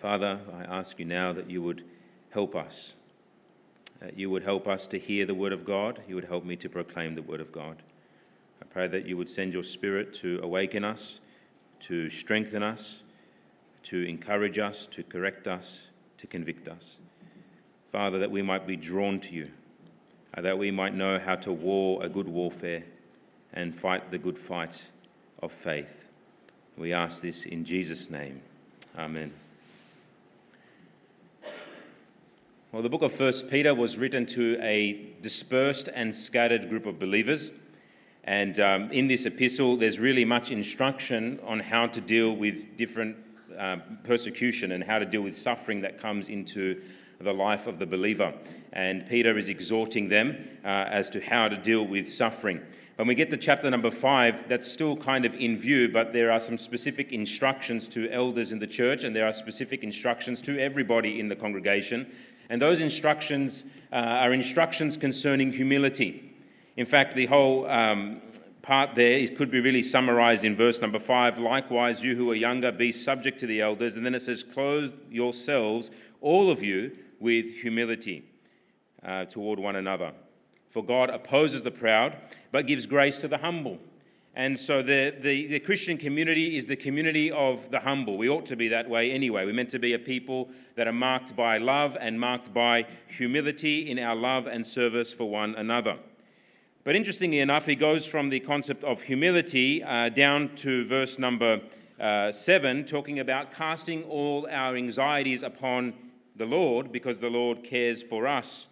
Father, I ask you now that you would help us. That you would help us to hear the word of God. You would help me to proclaim the word of God. I pray that you would send your spirit to awaken us, to strengthen us, to encourage us, to correct us, to convict us. Father, that we might be drawn to you, uh, that we might know how to war a good warfare and fight the good fight of faith. We ask this in Jesus' name. Amen. Well, the book of First Peter was written to a dispersed and scattered group of believers. And um, in this epistle, there's really much instruction on how to deal with different uh, persecution and how to deal with suffering that comes into the life of the believer. And Peter is exhorting them uh, as to how to deal with suffering. When we get to chapter number five, that's still kind of in view, but there are some specific instructions to elders in the church, and there are specific instructions to everybody in the congregation and those instructions uh, are instructions concerning humility. In fact, the whole um, part there could be really summarized in verse number five. Likewise, you who are younger, be subject to the elders. And then it says, clothe yourselves, all of you, with humility uh, toward one another. For God opposes the proud, but gives grace to the humble. And so the, the, the, Christian community is the community of the humble. We ought to be that way anyway. We're meant to be a people that are marked by love and marked by humility in our love and service for one another. But interestingly enough, he goes from the concept of humility uh, down to verse number uh, 7, talking about casting all our anxieties upon the Lord because the Lord cares for us.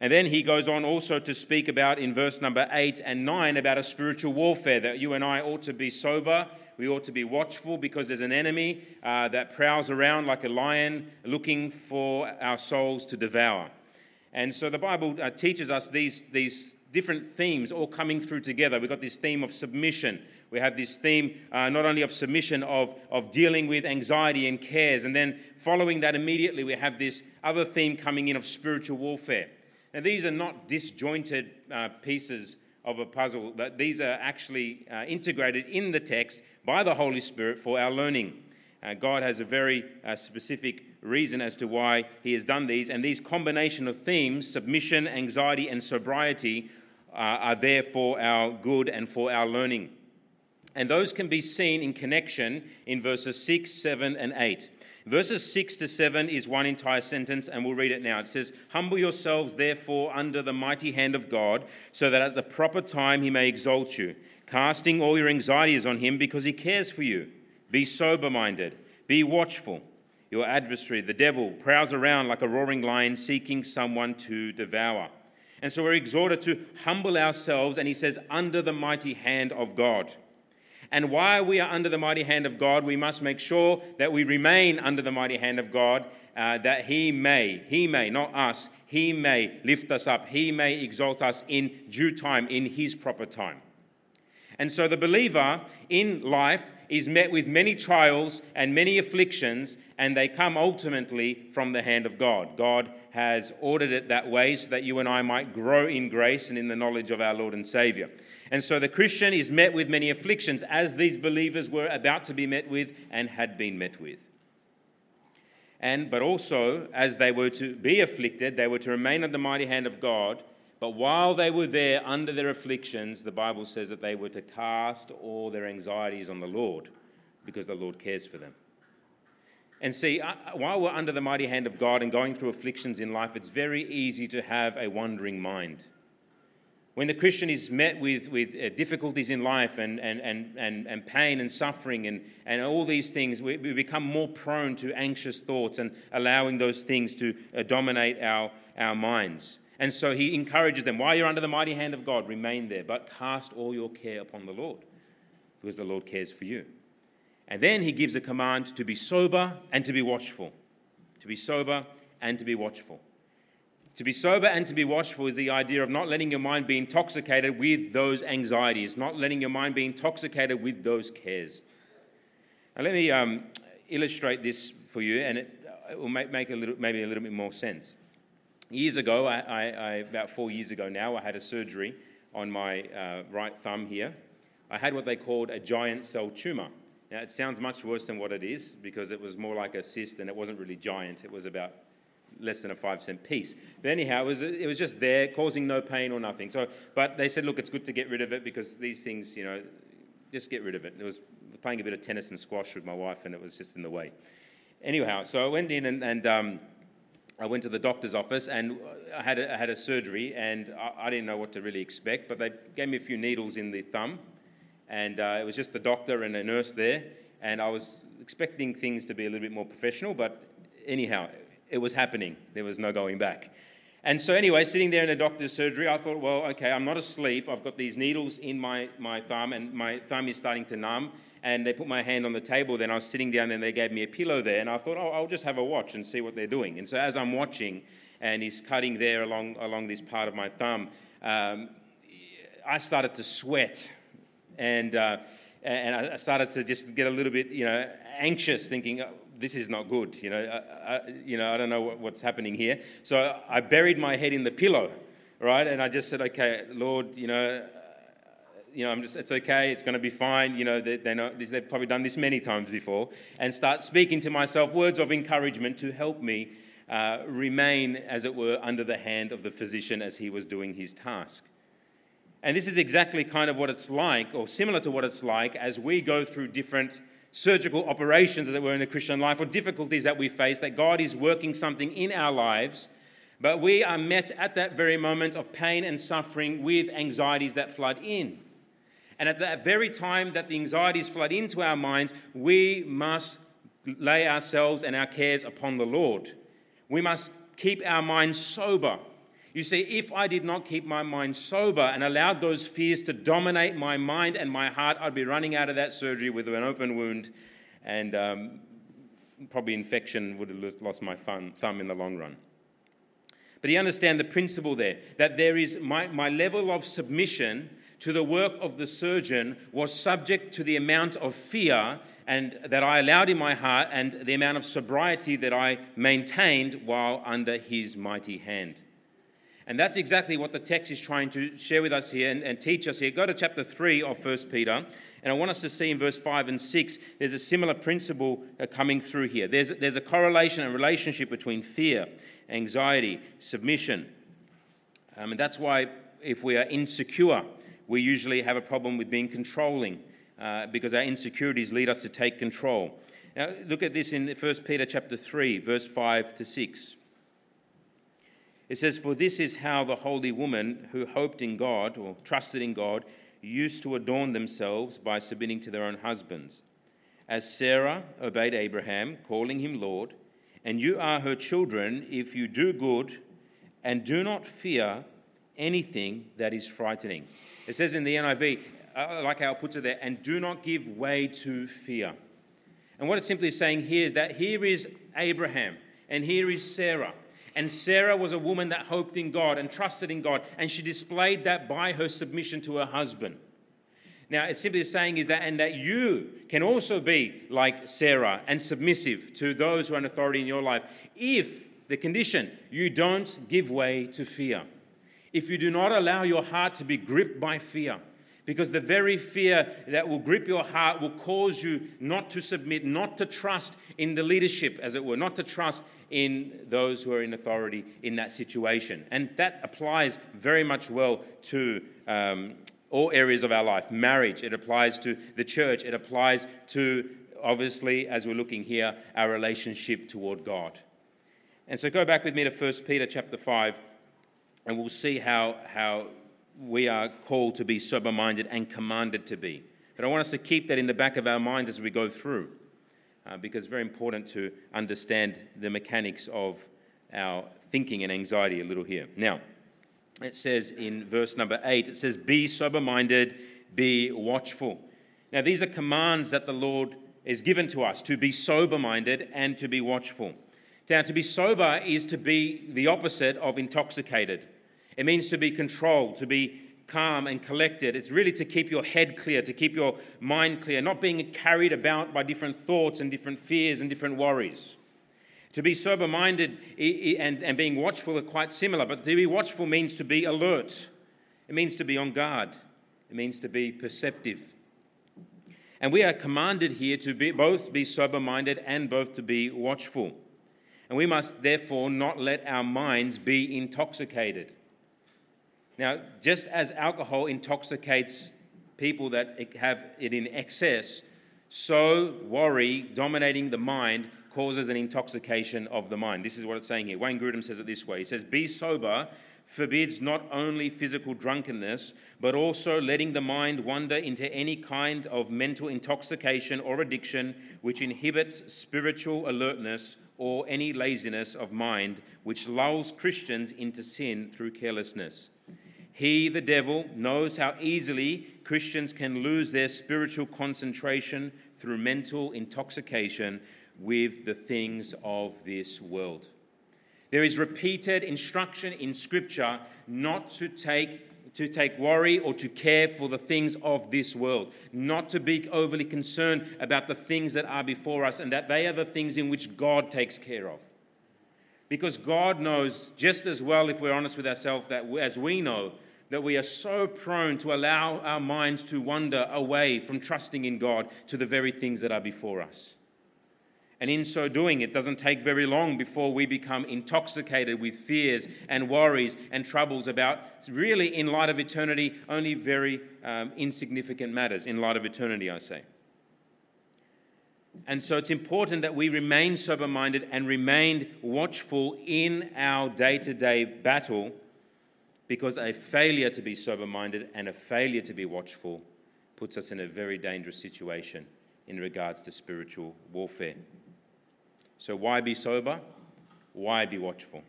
And then he goes on also to speak about in verse number 8 and 9 about a spiritual warfare that you and I ought to be sober, we ought to be watchful because there's an enemy uh, that prowls around like a lion looking for our souls to devour. And so the Bible uh, teaches us these, these different themes all coming through together. We've got this theme of submission. We have this theme uh, not only of submission, of, of dealing with anxiety and cares. And then following that immediately, we have this other theme coming in of spiritual warfare. Now, these are not disjointed uh, pieces of a puzzle, but these are actually uh, integrated in the text by the Holy Spirit for our learning. Uh, God has a very uh, specific reason as to why He has done these, and these combination of themes, submission, anxiety, and sobriety, uh, are there for our good and for our learning. And those can be seen in connection in verses 6, 7, and 8. Verses 6 to 7 is one entire sentence, and we'll read it now. It says, Humble yourselves, therefore, under the mighty hand of God, so that at the proper time he may exalt you, casting all your anxieties on him because he cares for you. Be sober minded, be watchful. Your adversary, the devil, prowls around like a roaring lion seeking someone to devour. And so we're exhorted to humble ourselves, and he says, under the mighty hand of God. And while we are under the mighty hand of God, we must make sure that we remain under the mighty hand of God, uh, that He may, He may, not us, He may lift us up, He may exalt us in due time, in His proper time. And so the believer in life is met with many trials and many afflictions, and they come ultimately from the hand of God. God has ordered it that way so that you and I might grow in grace and in the knowledge of our Lord and Savior. And so the Christian is met with many afflictions, as these believers were about to be met with and had been met with. And but also, as they were to be afflicted, they were to remain under the mighty hand of God. But while they were there under their afflictions, the Bible says that they were to cast all their anxieties on the Lord, because the Lord cares for them. And see, while we're under the mighty hand of God and going through afflictions in life, it's very easy to have a wandering mind when the Christian is met with, with uh, difficulties in life and, and, and, and, and pain and suffering and, and all these things, we, we become more prone to anxious thoughts and allowing those things to uh, dominate our, our minds. And so he encourages them while you're under the mighty hand of God, remain there, but cast all your care upon the Lord, because the Lord cares for you. And then he gives a command to be sober and to be watchful. To be sober and to be watchful. To be sober and to be watchful is the idea of not letting your mind be intoxicated with those anxieties, not letting your mind be intoxicated with those cares. Now, let me um, illustrate this for you, and it, it will make, make a little, maybe a little bit more sense. Years ago, I, I, I, about four years ago now, I had a surgery on my uh, right thumb here. I had what they called a giant cell tumor. Now, it sounds much worse than what it is because it was more like a cyst and it wasn't really giant. It was about less than a five cent piece. But anyhow, it was, it was just there, causing no pain or nothing. So, but they said, look, it's good to get rid of it because these things, you know, just get rid of it. And It was playing a bit of tennis and squash with my wife and it was just in the way. Anyhow, so I went in and, and um, I went to the doctor's office and I had a, I had a surgery and I, I, didn't know what to really expect, but they gave me a few needles in the thumb and uh, it was just the doctor and a nurse there and I was expecting things to be a little bit more professional, but anyhow, it was happening. There was no going back. And so, anyway, sitting there in a doctor's surgery, I thought, well, okay, I'm not asleep. I've got these needles in my, my thumb, and my thumb is starting to numb. And they put my hand on the table. Then I was sitting down, and they gave me a pillow there. And I thought, oh, I'll just have a watch and see what they're doing. And so, as I'm watching, and he's cutting there along, along this part of my thumb, um, I started to sweat. And, uh, and I started to just get a little bit, you know, anxious, thinking, this is not good. You know, I, I, you know, I don't know what, what's happening here. So I buried my head in the pillow, right? And I just said, okay, Lord, you know, you know, I'm just, it's okay, it's going to be fine. You know, they, they know, they've probably done this many times before. And start speaking to myself words of encouragement to help me uh, remain, as it were, under the hand of the physician as he was doing his task. And this is exactly kind of what it's like, or similar to what it's like, as we go through different surgical operations that were in the Christian life or difficulties that we face, that God is working something in our lives, but we are met at that very moment of pain and suffering with anxieties that flood in. And at that very time that the anxieties flood into our minds, we must lay ourselves and our cares upon the Lord. We must keep our minds sober you see, if I did not keep my mind sober and allowed those fears to dominate my mind and my heart, I'd be running out of that surgery with an open wound and um, probably infection would have lost my thumb in the long run. But you understand the principle there that there is my, my level of submission to the work of the surgeon was subject to the amount of fear and that I allowed in my heart and the amount of sobriety that I maintained while under his mighty hand. And that's exactly what the text is trying to share with us here and, and teach us here. Go to chapter 3 of 1 Peter. And I want us to see in verse 5 and 6, there's a similar principle uh, coming through here. There's, there's a correlation and relationship between fear, anxiety, submission. Um, and that's why if we are insecure, we usually have a problem with being controlling uh, because our insecurities lead us to take control. Now, look at this in 1 Peter chapter 3, verse 5 to 6. It says, For this is how the holy woman who hoped in God or trusted in God used to adorn themselves by submitting to their own husbands. As Sarah obeyed Abraham, calling him Lord, and you are her children if you do good and do not fear anything that is frightening. It says in the NIV, I like how it puts it there, and do not give way to fear. And what it's simply saying here is that here is Abraham and here is Sarah and Sarah was a woman that hoped in God and trusted in God, and she displayed that by her submission to her husband. Now, it's simply saying is that, and that you can also be like Sarah and submissive to those who are in authority in your life, if the condition you don't give way to fear, if you do not allow your heart to be gripped by fear, because the very fear that will grip your heart will cause you not to submit, not to trust in the leadership, as it were, not to trust in those who are in authority in that situation. And that applies very much well to um, all areas of our life marriage, it applies to the church, it applies to, obviously, as we're looking here, our relationship toward God. And so go back with me to 1 Peter chapter 5, and we'll see how, how we are called to be sober minded and commanded to be. But I want us to keep that in the back of our minds as we go through uh, because it's very important to understand the mechanics of our thinking and anxiety a little here. Now, it says in verse number 8, it says, Be sober minded, be watchful. Now, these are commands that the Lord is given to us to be sober minded and to be watchful. Now, to be sober is to be the opposite of intoxicated. It means to be controlled, to be calm and collected. It's really to keep your head clear, to keep your mind clear, not being carried about by different thoughts and different fears and different worries. To be sober minded and, and being watchful are quite similar, but to be watchful means to be alert, it means to be on guard, it means to be perceptive. And we are commanded here to be, both be sober minded and both to be watchful. And we must therefore not let our minds be intoxicated. Now, just as alcohol intoxicates people that have it in excess, so worry dominating the mind causes an intoxication of the mind. This is what it's saying here. Wayne Grudem says it this way He says, Be sober forbids not only physical drunkenness, but also letting the mind wander into any kind of mental intoxication or addiction which inhibits spiritual alertness or any laziness of mind which lulls Christians into sin through carelessness. He, the devil, knows how easily Christians can lose their spiritual concentration through mental intoxication with the things of this world. There is repeated instruction in Scripture not to take to take worry or to care for the things of this world, not to be overly concerned about the things that are before us, and that they are the things in which God takes care of. Because God knows just as well, if we're honest with ourselves, that as we know, that we are so prone to allow our minds to wander away from trusting in God to the very things that are before us. And in so doing, it doesn't take very long before we become intoxicated with fears and worries and troubles about, really, in light of eternity, only very um, insignificant matters. In light of eternity, I say. And so it's important that we remain sober minded and remain watchful in our day to day battle because a failure to be sober minded and a failure to be watchful puts us in a very dangerous situation in regards to spiritual warfare. So, why be sober? Why be watchful?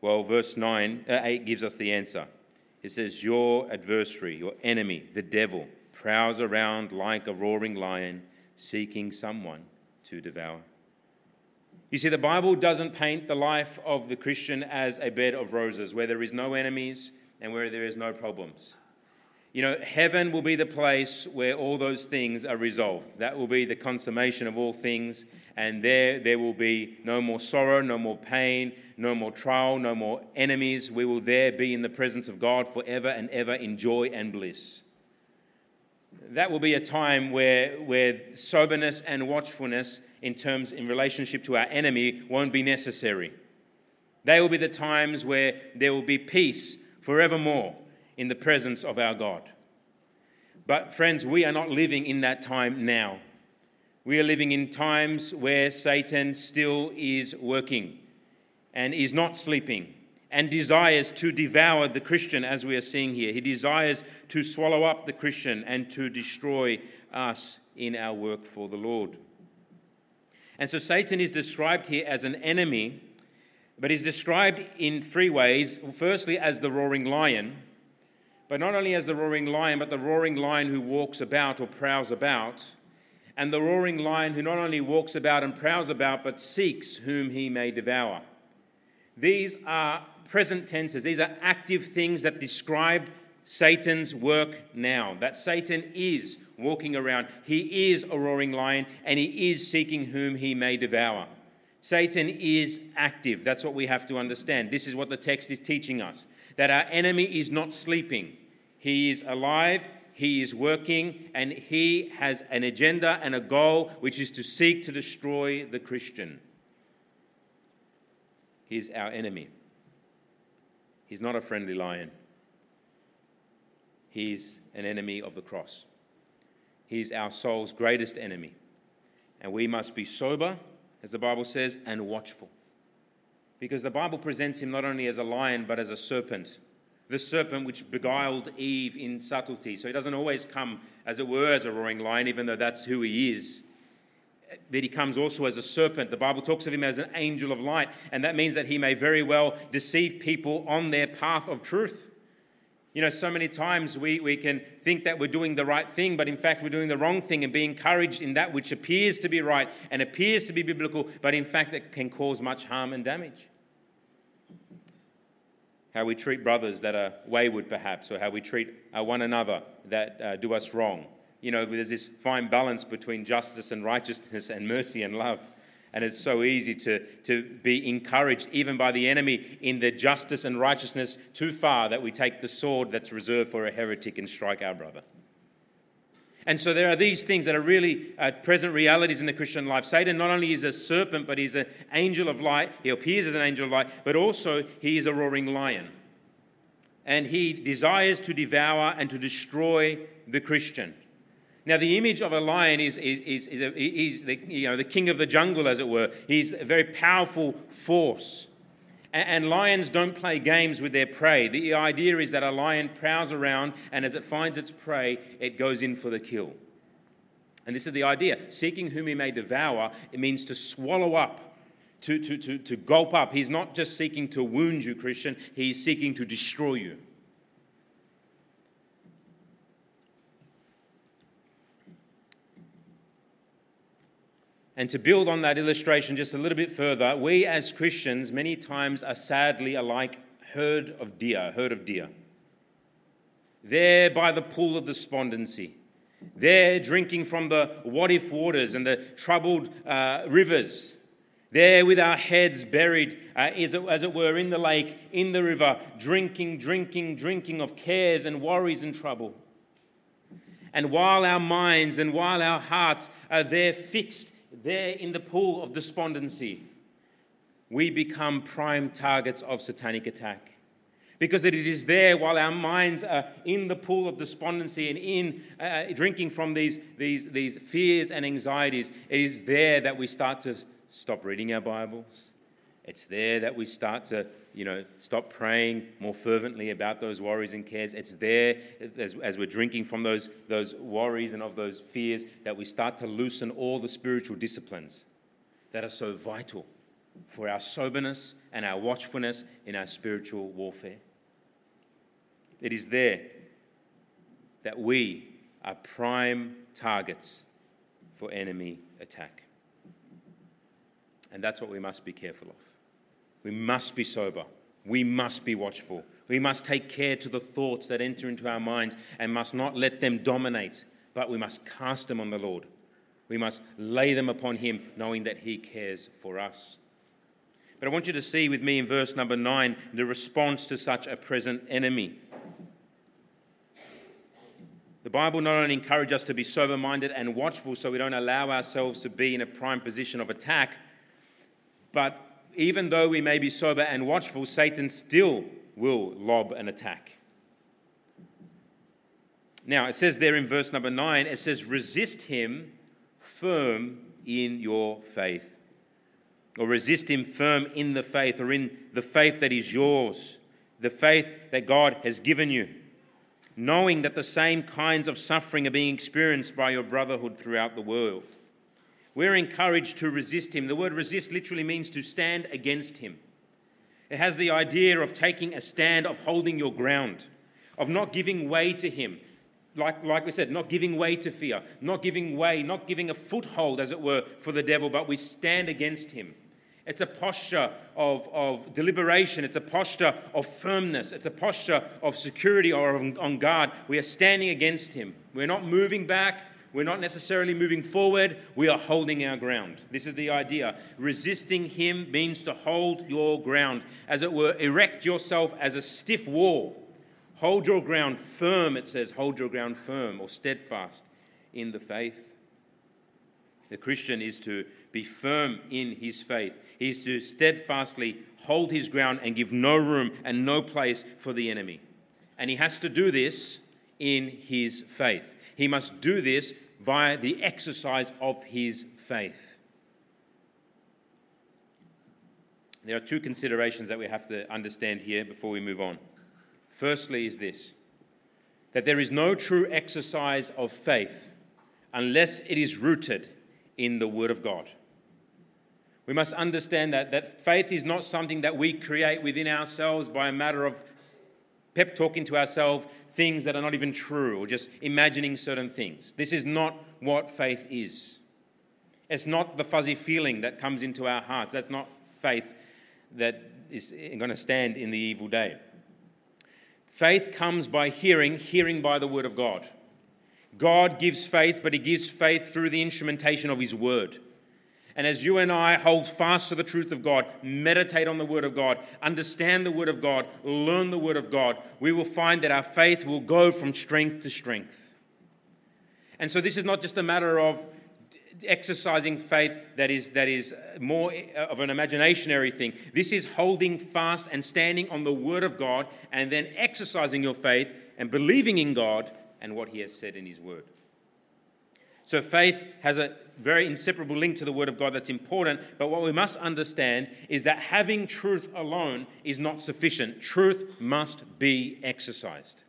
Well, verse 9, uh, 8 gives us the answer. It says, Your adversary, your enemy, the devil, prowls around like a roaring lion, seeking someone to devour. You see, the Bible doesn't paint the life of the Christian as a bed of roses where there is no enemies and where there is no problems. You know, heaven will be the place where all those things are resolved. That will be the consummation of all things. And there, there will be no more sorrow, no more pain, no more trial, no more enemies. We will there be in the presence of God forever and ever in joy and bliss. That will be a time where, where soberness and watchfulness in terms in relationship to our enemy won't be necessary. They will be the times where there will be peace forevermore in the presence of our God. But, friends, we are not living in that time now. We are living in times where Satan still is working and is not sleeping and desires to devour the Christian, as we are seeing here. He desires to swallow up the Christian and to destroy us in our work for the Lord. And so Satan is described here as an enemy, but he's described in three ways. Firstly, as the roaring lion but not only as the roaring lion, but the roaring lion who walks about or prowls about, and the roaring lion who not only walks about and prowls about, but seeks whom he may devour. These are present tenses, these are active things that describe Satan's work now. That Satan is walking around, he is a roaring lion, and he is seeking whom he may devour. Satan is active. That's what we have to understand. This is what the text is teaching us that our enemy is not sleeping. He is alive, he is working, and he has an agenda and a goal which is to seek to destroy the Christian. He's our enemy. He's not a friendly lion. He's an enemy of the cross. He's our soul's greatest enemy. And we must be sober, as the Bible says, and watchful. Because the Bible presents him not only as a lion, but as a serpent the serpent which beguiled Eve in subtlety. So he doesn't always come, as it were, as a roaring lion, even though that's who he is. But he comes also as a serpent. The Bible talks of him as an angel of light, and that means that he may very well deceive people on their path of truth. You know, so many times we, we can think that we're doing the right thing, but in fact we're doing the wrong thing and be encouraged in that which appears to be right and appears to be biblical, but in fact it can cause much harm and damage how we treat brothers that are wayward, perhaps, or how we treat uh, one another that uh, do us wrong. You know, there's this fine balance between justice and righteousness and mercy and love. And it's so easy to, to be encouraged, even by the enemy, in the justice and righteousness too far that we take the sword that's reserved for a heretic and strike our brother. And so there are these things that are really uh, present realities in the Christian life. Satan not only is a serpent, but he's an angel of light. He appears as an angel of light, but also he is a roaring lion. And he desires to devour and to destroy the Christian. Now, the image of a lion is, is, is, is, a, the, you know, the king of the jungle, as it were. He's a very powerful force. And, and lions don't play games with their prey. The idea is that a lion prowls around, and as it finds its prey, it goes in for the kill. And this is the idea seeking whom he may devour, it means to swallow up, to, to, to, to gulp up. He's not just seeking to wound you, Christian, he's seeking to destroy you. And to build on that illustration just a little bit further, we as Christians many times are sadly alike herd of deer, herd of deer. There by the pool of despondency, there drinking from the what if waters and the troubled uh, rivers, there with our heads buried, uh, as, it, as it were, in the lake, in the river, drinking, drinking, drinking of cares and worries and trouble. And while our minds and while our hearts are there fixed there in the pool of despondency, we become prime targets of satanic attack. Because it is there while our minds are in the pool of despondency and in uh, drinking from these, these, these fears and anxieties, it is there that we start to stop reading our Bibles. It's there that we start to you know, stop praying more fervently about those worries and cares. It's there as, as we're drinking from those, those worries and of those fears that we start to loosen all the spiritual disciplines that are so vital for our soberness and our watchfulness in our spiritual warfare. It is there that we are prime targets for enemy attack. And that's what we must be careful of. We must be sober. We must be watchful. We must take care to the thoughts that enter into our minds and must not let them dominate, but we must cast them on the Lord. We must lay them upon Him, knowing that He cares for us. But I want you to see with me in verse number nine the response to such a present enemy. The Bible not only encourages us to be sober minded and watchful so we don't allow ourselves to be in a prime position of attack, but even though we may be sober and watchful, Satan still will lob an attack. Now, it says there in verse number nine, it says, resist him firm in your faith. Or resist him firm in the faith, or in the faith that is yours, the faith that God has given you, knowing that the same kinds of suffering are being experienced by your brotherhood throughout the world. We're encouraged to resist him. The word resist literally means to stand against him. It has the idea of taking a stand, of holding your ground, of not giving way to him. Like, like we said, not giving way to fear, not giving way, not giving a foothold, as it were, for the devil, but we stand against him. It's a posture of, of deliberation. It's a posture of firmness. It's a posture of security or on guard. We are standing against him. We're not moving back. We're not necessarily moving forward, we are holding our ground. This is the idea. Resisting Him means to hold your ground, as it were, erect yourself as a stiff wall. Hold your ground firm, it says, hold your ground firm or steadfast in the faith. The Christian is to be firm in his faith. He is to steadfastly hold his ground and give no room and no place for the enemy. And he has to do this in his faith. He must do this via the exercise of his faith. There are two considerations that we have to understand here before we move on. Firstly, is this that there is no true exercise of faith unless it is rooted in the Word of God. We must understand that, that faith is not something that we create within ourselves by a matter of pep talking to ourselves things that are not even true or just imagining certain things. This is not what faith is. It's not the fuzzy feeling that comes into our hearts. That's not faith that is going to stand in the evil day. Faith comes by hearing, hearing by the word of God. God gives faith, but He gives faith through the instrumentation of His word. And as you and I hold fast to the truth of God, meditate on the Word of God, understand the Word of God, learn the Word of God, we will find that our faith will go from strength to strength. And so this is not just a matter of exercising faith that is, that is more of an imaginationary thing. This is holding fast and standing on the Word of God and then exercising your faith and believing in God and what He has said in His Word. So faith has a very inseparable link to the Word of God that's important, but what we must understand is that having truth alone is not sufficient. Truth must be exercised.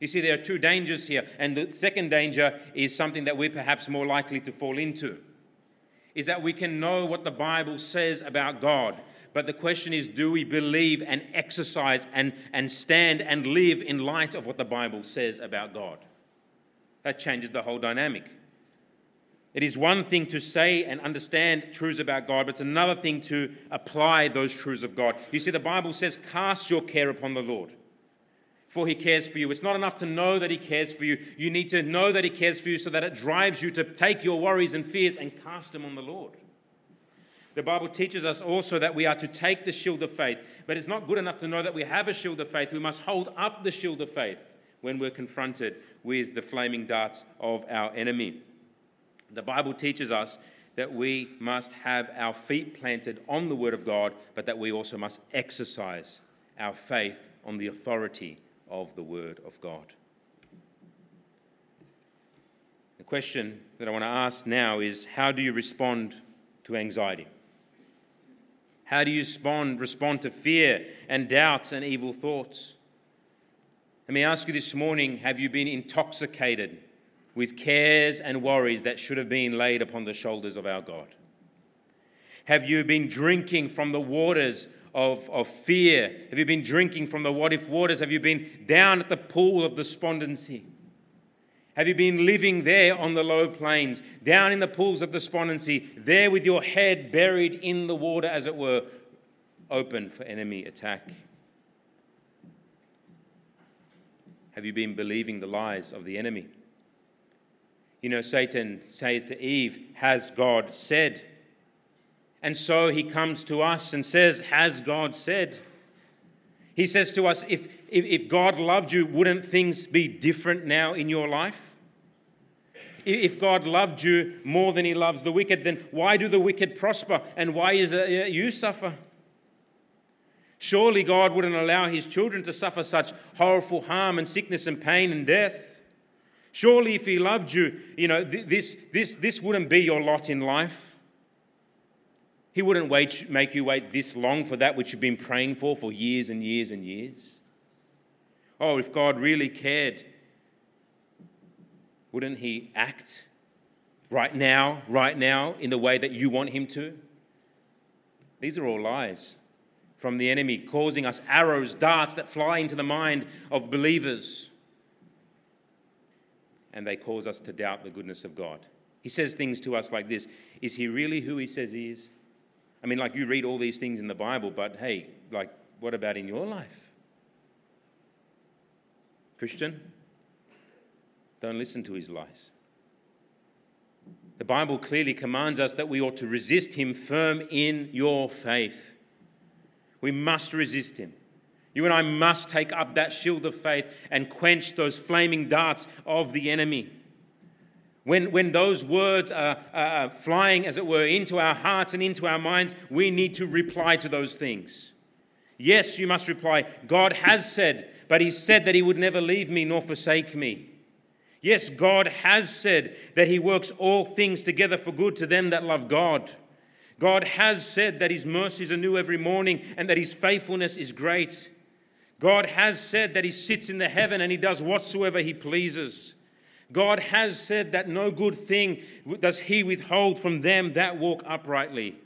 You see, there are two dangers here. And the second danger is something that we're perhaps more likely to fall into is that we can know what the Bible says about God. But the question is do we believe and exercise and, and stand and live in light of what the Bible says about God? That changes the whole dynamic. It is one thing to say and understand truths about God, but it's another thing to apply those truths of God. You see, the Bible says, Cast your care upon the Lord for he cares for you. It's not enough to know that he cares for you. You need to know that he cares for you so that it drives you to take your worries and fears and cast them on the Lord. The Bible teaches us also that we are to take the shield of faith, but it's not good enough to know that we have a shield of faith. We must hold up the shield of faith when we're confronted with the flaming darts of our enemy. The Bible teaches us that we must have our feet planted on the Word of God, but that we also must exercise our faith on the authority of the Word of God. The question that I want to ask now is how do you respond to anxiety? How do you respond, respond to fear and doubts and evil thoughts? Let me ask you this morning have you been intoxicated with cares and worries that should have been laid upon the shoulders of our God? Have you been drinking from the waters of, of fear? Have you been drinking from the what if waters? Have you been down at the pool of despondency? Have you been living there on the low plains, down in the pools of despondency, there with your head buried in the water, as it were, open for enemy attack? Have you been believing the lies of the enemy? You know, Satan says to Eve, Has God said? And so he comes to us and says, Has God said? He says to us, if, if, if, God loved you, wouldn't things be different now in your life? If God loved you more than he loves the wicked, then why do the wicked prosper and why is it uh, you suffer? Surely God wouldn't allow his children to suffer such horrible harm and sickness and pain and death. Surely if he loved you, you know, this, this, this wouldn't be your lot in life. He wouldn't wait, make you wait this long for that which you've been praying for for years and years and years. Oh, if God really cared, wouldn't He act right now, right now, in the way that you want Him to? These are all lies from the enemy, causing us arrows, darts that fly into the mind of believers. And they cause us to doubt the goodness of God. He says things to us like this Is He really who He says He is? I mean, like you read all these things in the Bible, but hey, like, what about in your life? Christian, don't listen to his lies. The Bible clearly commands us that we ought to resist him firm in your faith. We must resist him. You and I must take up that shield of faith and quench those flaming darts of the enemy. When, when those words are, are flying, as it were, into our hearts and into our minds, we need to reply to those things. Yes, you must reply, God has said, but He said that He would never leave me nor forsake me. Yes, God has said that He works all things together for good to them that love God. God has said that His mercies are new every morning and that His faithfulness is great. God has said that He sits in the heaven and He does whatsoever He pleases. God has said that no good thing does he withhold from them that walk uprightly.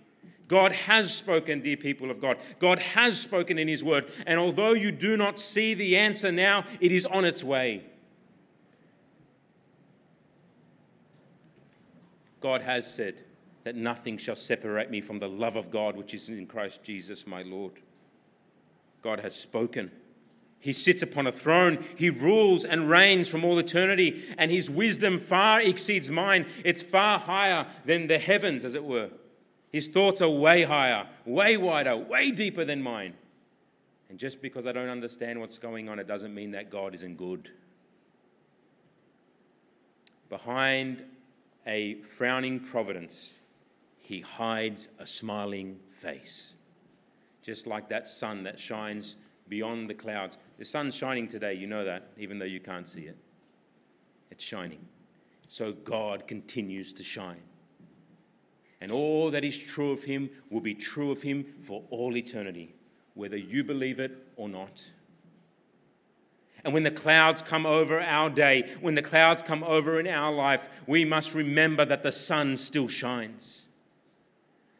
God has spoken, dear people of God. God has spoken in his word. And although you do not see the answer now, it is on its way. God has said that nothing shall separate me from the love of God which is in Christ Jesus my Lord. God has spoken. He sits upon a throne. He rules and reigns from all eternity, and his wisdom far exceeds mine. It's far higher than the heavens, as it were. His thoughts are way higher, way wider, way deeper than mine. And just because I don't understand what's going on, it doesn't mean that God isn't good. Behind a frowning providence, he hides a smiling face. Just like that sun that shines beyond the clouds. The sun's shining today, you know that, even though you can't see it. It's shining. So God continues to shine. And all that is true of him will be true of him for all eternity, whether you believe it or not. And when the clouds come over our day, when the clouds come over in our life, we must remember that the sun still shines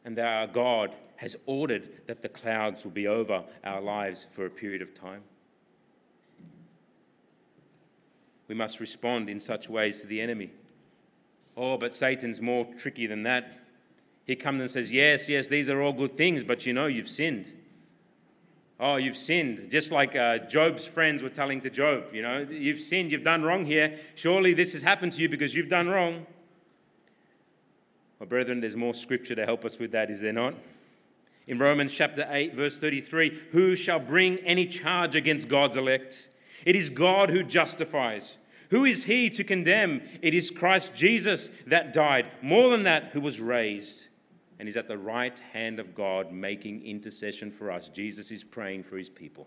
and that our God has ordered that the clouds will be over our lives for a period of time. We must respond in such ways to the enemy. Oh, but Satan's more tricky than that. He comes and says, Yes, yes, these are all good things, but you know you've sinned. Oh, you've sinned. Just like uh, Job's friends were telling to Job, you know, you've sinned, you've done wrong here. Surely this has happened to you because you've done wrong. Well, brethren, there's more scripture to help us with that, is there not? In Romans chapter 8, verse 33, who shall bring any charge against God's elect? It is God who justifies. Who is he to condemn? It is Christ Jesus that died, more than that, who was raised and is at the right hand of God making intercession for us. Jesus is praying for his people.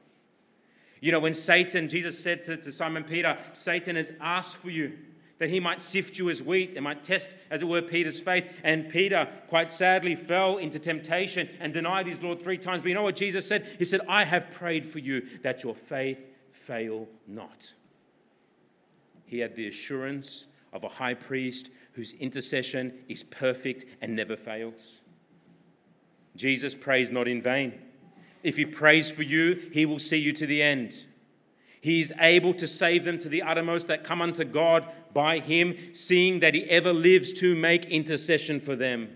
You know, when Satan, Jesus said to, to Simon Peter, Satan has asked for you that he might sift you as wheat and might test, as it were, Peter's faith. And Peter, quite sadly, fell into temptation and denied his Lord three times. But you know what Jesus said? He said, I have prayed for you that your faith fail not. He had the assurance of a high priest whose intercession is perfect and never fails. Jesus prays not in vain. If he prays for you, he will see you to the end. He is able to save them to the uttermost that come unto God by him, seeing that he ever lives to make intercession for them.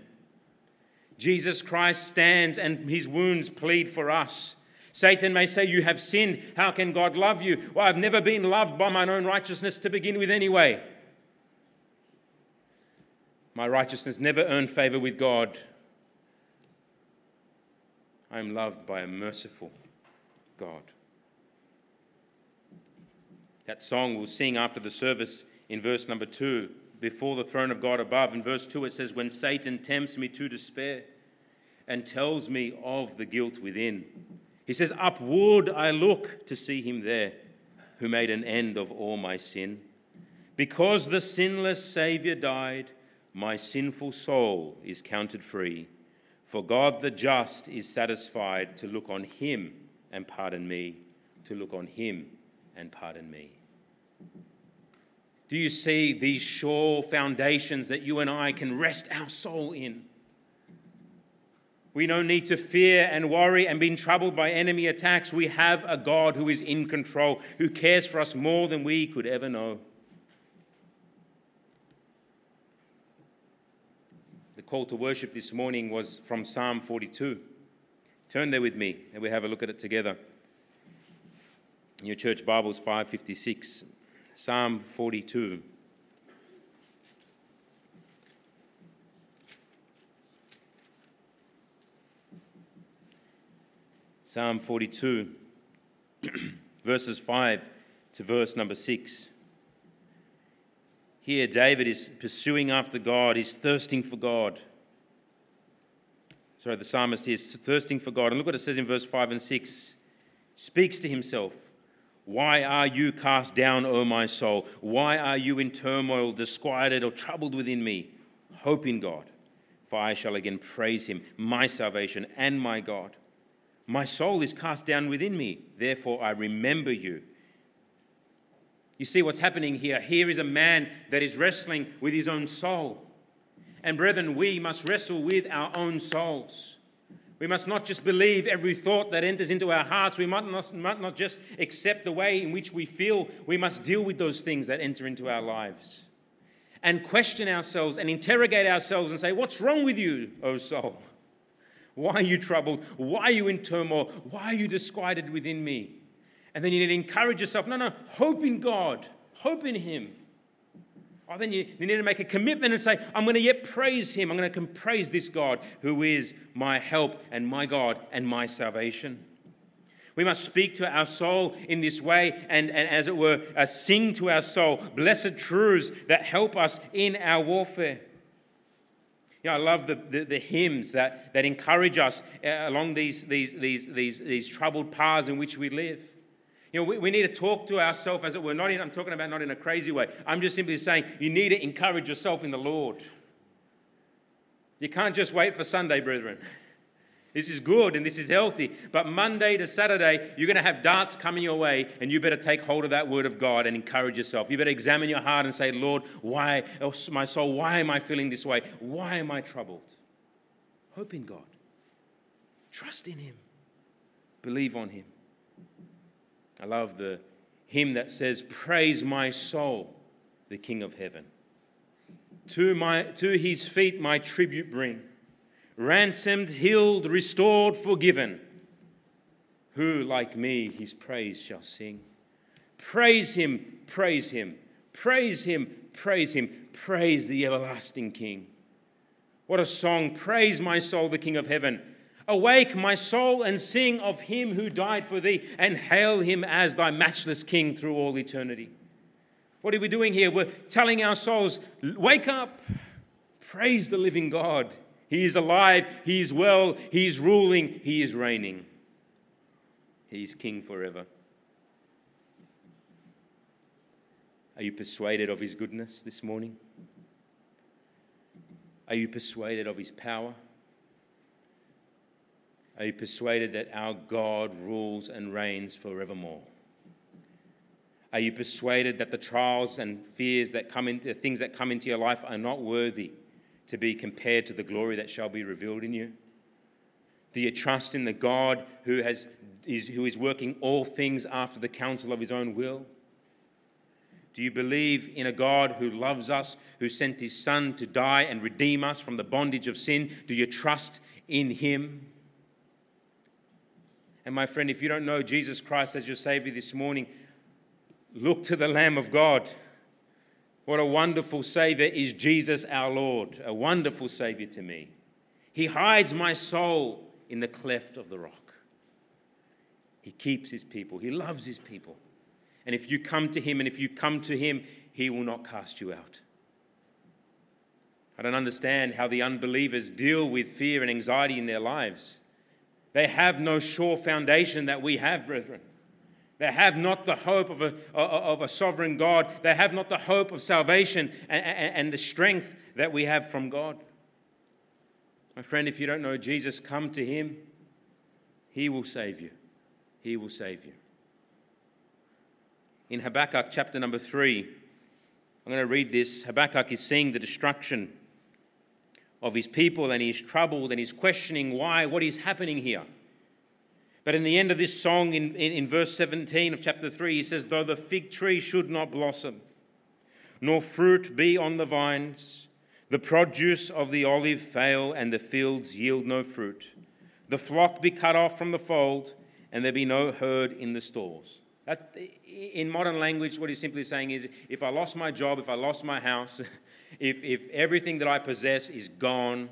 Jesus Christ stands and his wounds plead for us. Satan may say, You have sinned. How can God love you? Well, I've never been loved by my own righteousness to begin with, anyway. My righteousness never earned favor with God. I am loved by a merciful God. That song we'll sing after the service in verse number two, before the throne of God above. In verse two, it says, When Satan tempts me to despair and tells me of the guilt within, he says, Upward I look to see him there who made an end of all my sin. Because the sinless Saviour died, my sinful soul is counted free. For God the just is satisfied to look on him and pardon me, to look on him and pardon me. Do you see these sure foundations that you and I can rest our soul in? We don't need to fear and worry and be troubled by enemy attacks. We have a God who is in control, who cares for us more than we could ever know. The call to worship this morning was from Psalm 42. Turn there with me and we have a look at it together. In your church Bibles, 556, Psalm 42. Psalm 42, verses 5 to verse number 6. Here, David is pursuing after God, he's thirsting for God. Sorry, the psalmist is thirsting for God. And look what it says in verse 5 and 6. Speaks to himself. Why are you cast down, O my soul? Why are you in turmoil, disquieted, or troubled within me? Hope in God, for I shall again praise him, my salvation and my God. My soul is cast down within me, therefore I remember you you see what's happening here? Here is a man that is wrestling with his own soul. And brethren, we must wrestle with our own souls. We must not just believe every thought that enters into our hearts. We might not, might not just accept the way in which we feel. We must deal with those things that enter into our lives and question ourselves and interrogate ourselves and say, What's wrong with you, O soul? Why are you troubled? Why are you in turmoil? Why are you disquieted within me? And then you need to encourage yourself no, no, hope in God, hope in Him. Or then you, you need to make a commitment and say, I'm going to yet praise Him. I'm going to praise this God who is my help and my God and my salvation. We must speak to our soul in this way and, and as it were, uh, sing to our soul blessed truths that help us in our warfare. You know, I love the, the, the hymns that, that encourage us uh, along these, these, these, these, these troubled paths in which we live. You know, we, we need to talk to ourselves as it were, not in, I'm talking about not in a crazy way. I'm just simply saying you need to encourage yourself in the Lord. You can't just wait for Sunday, brethren. This is good and this is healthy. But Monday to Saturday, you're going to have darts coming your way, and you better take hold of that word of God and encourage yourself. You better examine your heart and say, Lord, why, oh, my soul, why am I feeling this way? Why am I troubled? Hope in God. Trust in Him. Believe on Him. I love the hymn that says, Praise my soul, the King of heaven. To, my, to his feet my tribute bring ransomed, healed, restored, forgiven. Who, like me, his praise shall sing? Praise him, praise him, praise him, praise him, praise the everlasting King. What a song! Praise my soul, the King of heaven. Awake, my soul, and sing of him who died for thee, and hail him as thy matchless King through all eternity. What are we doing here? We're telling our souls, Wake up, praise the living God. He is alive, He is well, He is ruling, He is reigning. He is King forever. Are you persuaded of His goodness this morning? Are you persuaded of His power? Are you persuaded that our God rules and reigns forevermore? Are you persuaded that the trials and fears that come into things that come into your life are not worthy to be compared to the glory that shall be revealed in you? Do you trust in the God who, has, is, who is working all things after the counsel of his own will? Do you believe in a God who loves us, who sent his Son to die and redeem us from the bondage of sin? Do you trust in him? And my friend, if you don't know Jesus Christ as your Savior this morning, look to the Lamb of God what a wonderful Savior is Jesus our Lord, a wonderful Savior to me. He hides my soul in the cleft of the rock. He keeps his people, he loves his people. And if you come to him and if you come to him, he will not cast you out. I don't understand how the unbelievers deal with fear and anxiety in their lives. They have no sure foundation that we have, brethren. They have not the hope of a, of a sovereign God. They have not the hope of salvation and, and, and the strength that we have from God. My friend, if you don't know Jesus, come to him. He will save you. He will save you. In Habakkuk chapter number three, I'm going to read this. Habakkuk is seeing the destruction of his people and he's troubled and he's questioning why, what is happening here. But in the end of this song, in, in, in, verse 17 of chapter 3, he says, Though the fig tree should not blossom, nor fruit be on the vines, the produce of the olive fail, and the fields yield no fruit, the flock be cut off from the fold, and there be no herd in the stalls. That, in modern language, what he's simply saying is if I lost my job, if I lost my house, if, if everything that I possess is gone,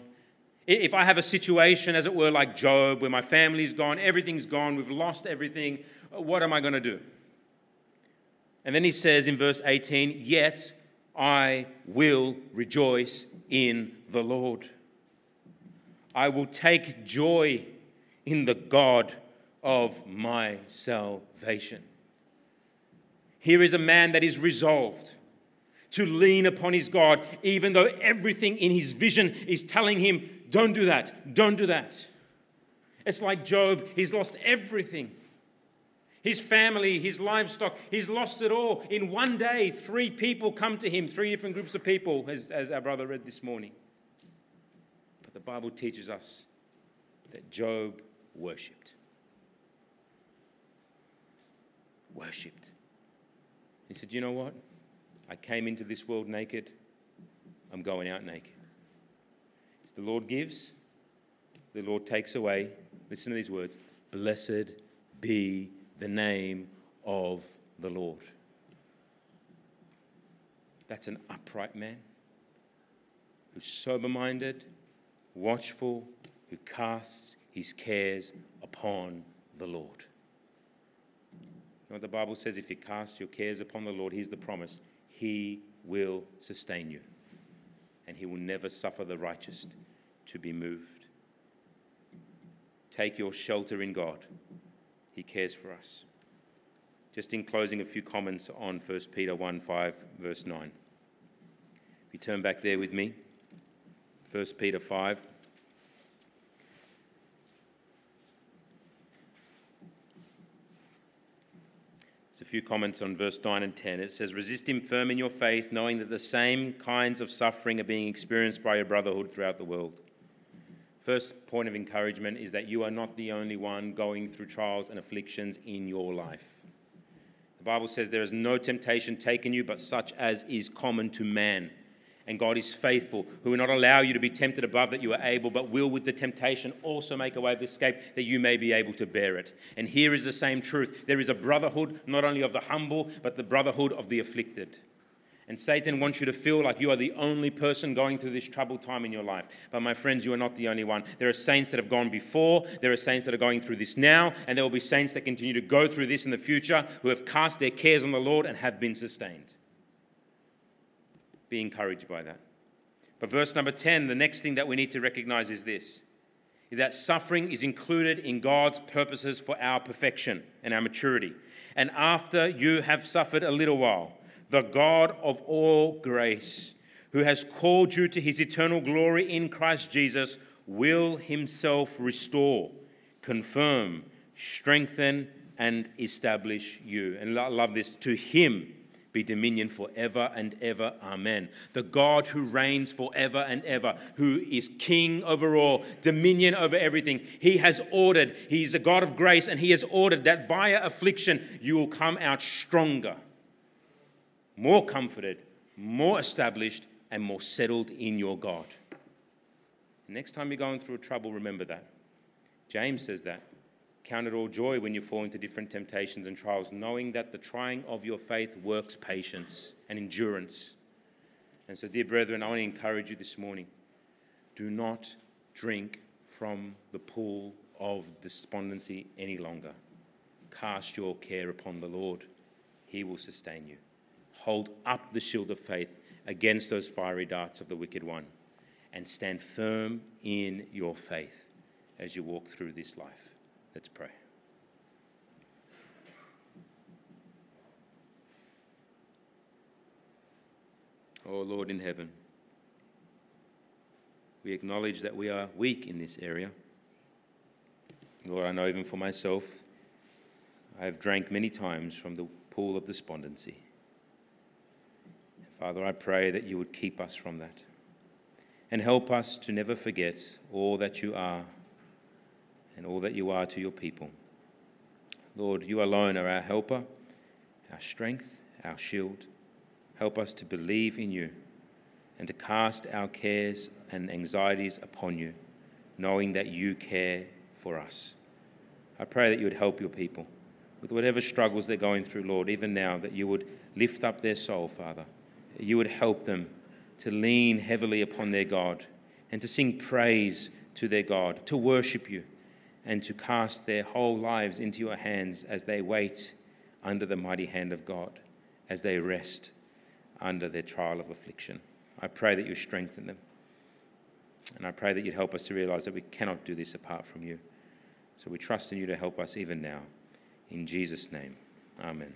if I have a situation, as it were, like Job, where my family's gone, everything's gone, we've lost everything, uh, what am I going to do? And then he says in verse 18, Yet I will rejoice in the Lord. I will take joy in the God of my salvation. Here is a man that is resolved to lean upon his God, even though everything in his vision is telling him don't do that. Don't do that. It's like Job, he's lost everything his family, his livestock, he's lost it all. In one day, three people come to him, three different groups of people, as, as our brother read this morning. But the Bible teaches us that Job worshipped. Worshipped. He said, You know what? I came into this world naked, I'm going out naked. The Lord gives, the Lord takes away. Listen to these words Blessed be the name of the Lord. That's an upright man who's sober minded, watchful, who casts his cares upon the Lord. You know what the Bible says? If you cast your cares upon the Lord, here's the promise He will sustain you, and He will never suffer the righteous to be moved. Take your shelter in God, He cares for us. Just in closing, a few comments on 1 Peter 1 5, verse 9. If you turn back there with me, 1 Peter 5. Few comments on verse 9 and 10. It says, Resist him firm in your faith, knowing that the same kinds of suffering are being experienced by your brotherhood throughout the world. First point of encouragement is that you are not the only one going through trials and afflictions in your life. The Bible says there is no temptation taken you but such as is common to man and God is faithful, who will not allow you to be tempted above that you are able, but will with the temptation also make a way of escape that you may be able to bear it. And here is the same truth there is a brotherhood, not only of the humble, but the brotherhood of the afflicted. And Satan wants you to feel like you are the only person going through this troubled time in your life. But my friends, you are not the only one. There are saints that have gone before, there are saints that are going through this now, and there will be saints that continue to go through this in the future who have cast their cares on the Lord and have been sustained be encouraged by that. But verse number 10, the next thing that we need to recognize is this is that suffering is included in God's purposes for our perfection and our maturity. And after you have suffered a little while, the God of all grace, who has called you to his eternal glory in Christ Jesus, will himself restore, confirm, strengthen, and establish you. And I love this to him be dominion forever and ever. Amen. The God who reigns forever and ever, who is king over all, dominion over everything. He has ordered, He's a God of grace, and He has ordered that via affliction you will come out stronger, more comforted, more established, and more settled in your God. Next time you're going through a trouble, remember that. James says that. Count it all joy when you fall into different temptations and trials, knowing that the trying of your faith works patience and endurance. And so, dear brethren, I want to encourage you this morning do not drink from the pool of despondency any longer. Cast your care upon the Lord, He will sustain you. Hold up the shield of faith against those fiery darts of the wicked one, and stand firm in your faith as you walk through this life. Let's pray. Oh Lord in heaven, we acknowledge that we are weak in this area. Lord, I know even for myself, I have drank many times from the pool of despondency. Father, I pray that you would keep us from that and help us to never forget all that you are and all that you are to your people. Lord, you alone are our helper, our strength, our shield. Help us to believe in you and to cast our cares and anxieties upon you, knowing that you care for us. I pray that you would help your people with whatever struggles they're going through, Lord, even now, that you would lift up their soul, Father. You would help them to lean heavily upon their God and to sing praise to their God, to worship you and to cast their whole lives into your hands as they wait under the mighty hand of God, as they rest under their trial of affliction. I pray that you strengthen them. And I pray that you'd help us to realize that we cannot do this apart from you. So we trust in you to help us even now. In Jesus' name, amen.